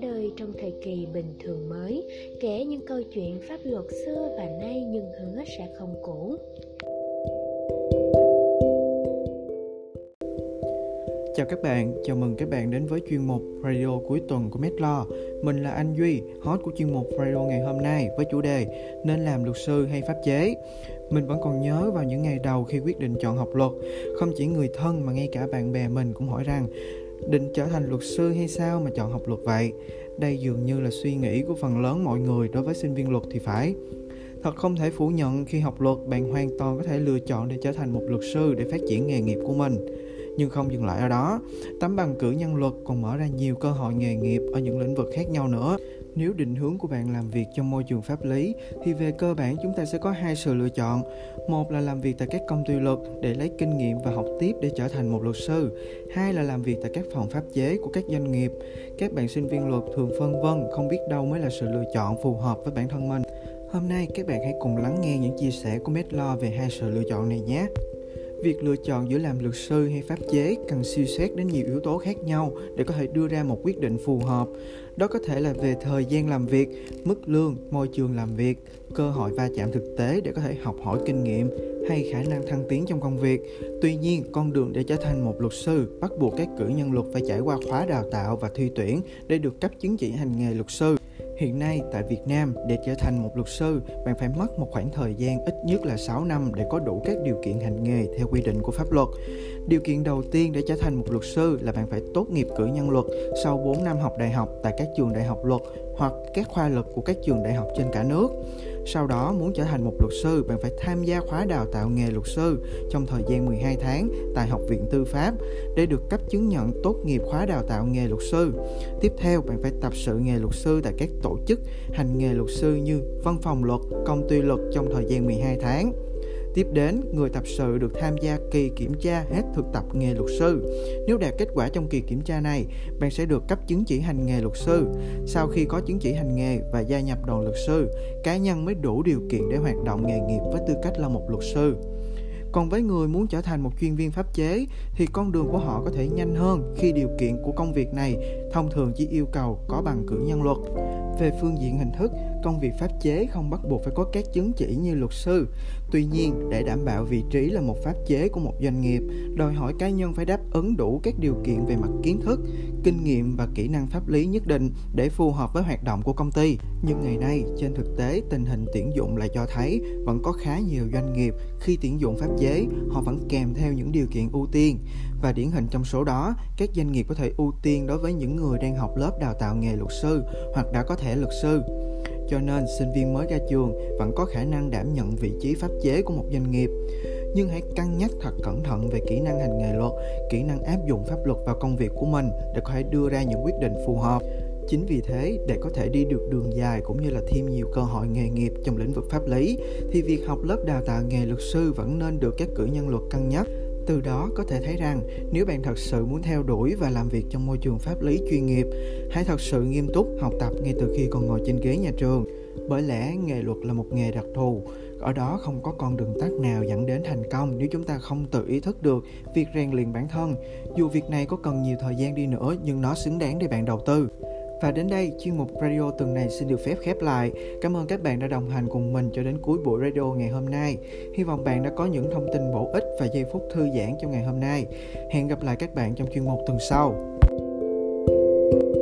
ra đời trong thời kỳ bình thường mới, kể những câu chuyện pháp luật xưa và nay nhưng hứa sẽ không cũ. Chào các bạn, chào mừng các bạn đến với chuyên mục Radio cuối tuần của Medlaw. Mình là anh Duy, host của chuyên mục Radio ngày hôm nay với chủ đề Nên làm luật sư hay pháp chế. Mình vẫn còn nhớ vào những ngày đầu khi quyết định chọn học luật, không chỉ người thân mà ngay cả bạn bè mình cũng hỏi rằng định trở thành luật sư hay sao mà chọn học luật vậy? Đây dường như là suy nghĩ của phần lớn mọi người đối với sinh viên luật thì phải. Thật không thể phủ nhận khi học luật, bạn hoàn toàn có thể lựa chọn để trở thành một luật sư để phát triển nghề nghiệp của mình nhưng không dừng lại ở đó, tấm bằng cử nhân luật còn mở ra nhiều cơ hội nghề nghiệp ở những lĩnh vực khác nhau nữa nếu định hướng của bạn làm việc trong môi trường pháp lý, thì về cơ bản chúng ta sẽ có hai sự lựa chọn. Một là làm việc tại các công ty luật để lấy kinh nghiệm và học tiếp để trở thành một luật sư. Hai là làm việc tại các phòng pháp chế của các doanh nghiệp. Các bạn sinh viên luật thường phân vân, không biết đâu mới là sự lựa chọn phù hợp với bản thân mình. Hôm nay, các bạn hãy cùng lắng nghe những chia sẻ của Medlaw về hai sự lựa chọn này nhé việc lựa chọn giữa làm luật sư hay pháp chế cần suy xét đến nhiều yếu tố khác nhau để có thể đưa ra một quyết định phù hợp. Đó có thể là về thời gian làm việc, mức lương, môi trường làm việc, cơ hội va chạm thực tế để có thể học hỏi kinh nghiệm, hay khả năng thăng tiến trong công việc. Tuy nhiên, con đường để trở thành một luật sư bắt buộc các cử nhân luật phải trải qua khóa đào tạo và thi tuyển để được cấp chứng chỉ hành nghề luật sư. Hiện nay tại Việt Nam, để trở thành một luật sư, bạn phải mất một khoảng thời gian ít nhất là 6 năm để có đủ các điều kiện hành nghề theo quy định của pháp luật. Điều kiện đầu tiên để trở thành một luật sư là bạn phải tốt nghiệp cử nhân luật sau 4 năm học đại học tại các trường đại học luật hoặc các khoa luật của các trường đại học trên cả nước. Sau đó muốn trở thành một luật sư, bạn phải tham gia khóa đào tạo nghề luật sư trong thời gian 12 tháng tại Học viện Tư pháp để được cấp chứng nhận tốt nghiệp khóa đào tạo nghề luật sư. Tiếp theo, bạn phải tập sự nghề luật sư tại các tổ chức hành nghề luật sư như văn phòng luật, công ty luật trong thời gian 12 tháng. Tiếp đến, người tập sự được tham gia kỳ kiểm tra hết thực tập nghề luật sư. Nếu đạt kết quả trong kỳ kiểm tra này, bạn sẽ được cấp chứng chỉ hành nghề luật sư. Sau khi có chứng chỉ hành nghề và gia nhập đoàn luật sư, cá nhân mới đủ điều kiện để hoạt động nghề nghiệp với tư cách là một luật sư. Còn với người muốn trở thành một chuyên viên pháp chế thì con đường của họ có thể nhanh hơn khi điều kiện của công việc này thông thường chỉ yêu cầu có bằng cử nhân luật. Về phương diện hình thức, công việc pháp chế không bắt buộc phải có các chứng chỉ như luật sư. Tuy nhiên, để đảm bảo vị trí là một pháp chế của một doanh nghiệp, đòi hỏi cá nhân phải đáp ứng đủ các điều kiện về mặt kiến thức, kinh nghiệm và kỹ năng pháp lý nhất định để phù hợp với hoạt động của công ty. Nhưng ngày nay, trên thực tế, tình hình tuyển dụng lại cho thấy vẫn có khá nhiều doanh nghiệp khi tuyển dụng pháp chế, họ vẫn kèm theo những điều kiện ưu tiên. Và điển hình trong số đó, các doanh nghiệp có thể ưu tiên đối với những người đang học lớp đào tạo nghề luật sư hoặc đã có thể luật sư. Cho nên sinh viên mới ra trường vẫn có khả năng đảm nhận vị trí pháp chế của một doanh nghiệp. Nhưng hãy cân nhắc thật cẩn thận về kỹ năng hành nghề luật kỹ năng áp dụng pháp luật vào công việc của mình để có thể đưa ra những quyết định phù hợp. Chính vì thế để có thể đi được đường dài cũng như là thêm nhiều cơ hội nghề nghiệp trong lĩnh vực pháp lý thì việc học lớp đào tạo nghề luật sư vẫn nên được các cử nhân luật cân nhắc từ đó có thể thấy rằng nếu bạn thật sự muốn theo đuổi và làm việc trong môi trường pháp lý chuyên nghiệp, hãy thật sự nghiêm túc học tập ngay từ khi còn ngồi trên ghế nhà trường. Bởi lẽ nghề luật là một nghề đặc thù, ở đó không có con đường tắt nào dẫn đến thành công nếu chúng ta không tự ý thức được việc rèn luyện bản thân. Dù việc này có cần nhiều thời gian đi nữa, nhưng nó xứng đáng để bạn đầu tư và đến đây, chuyên mục radio tuần này xin được phép khép lại. Cảm ơn các bạn đã đồng hành cùng mình cho đến cuối buổi radio ngày hôm nay. Hy vọng bạn đã có những thông tin bổ ích và giây phút thư giãn trong ngày hôm nay. Hẹn gặp lại các bạn trong chuyên mục tuần sau. thank you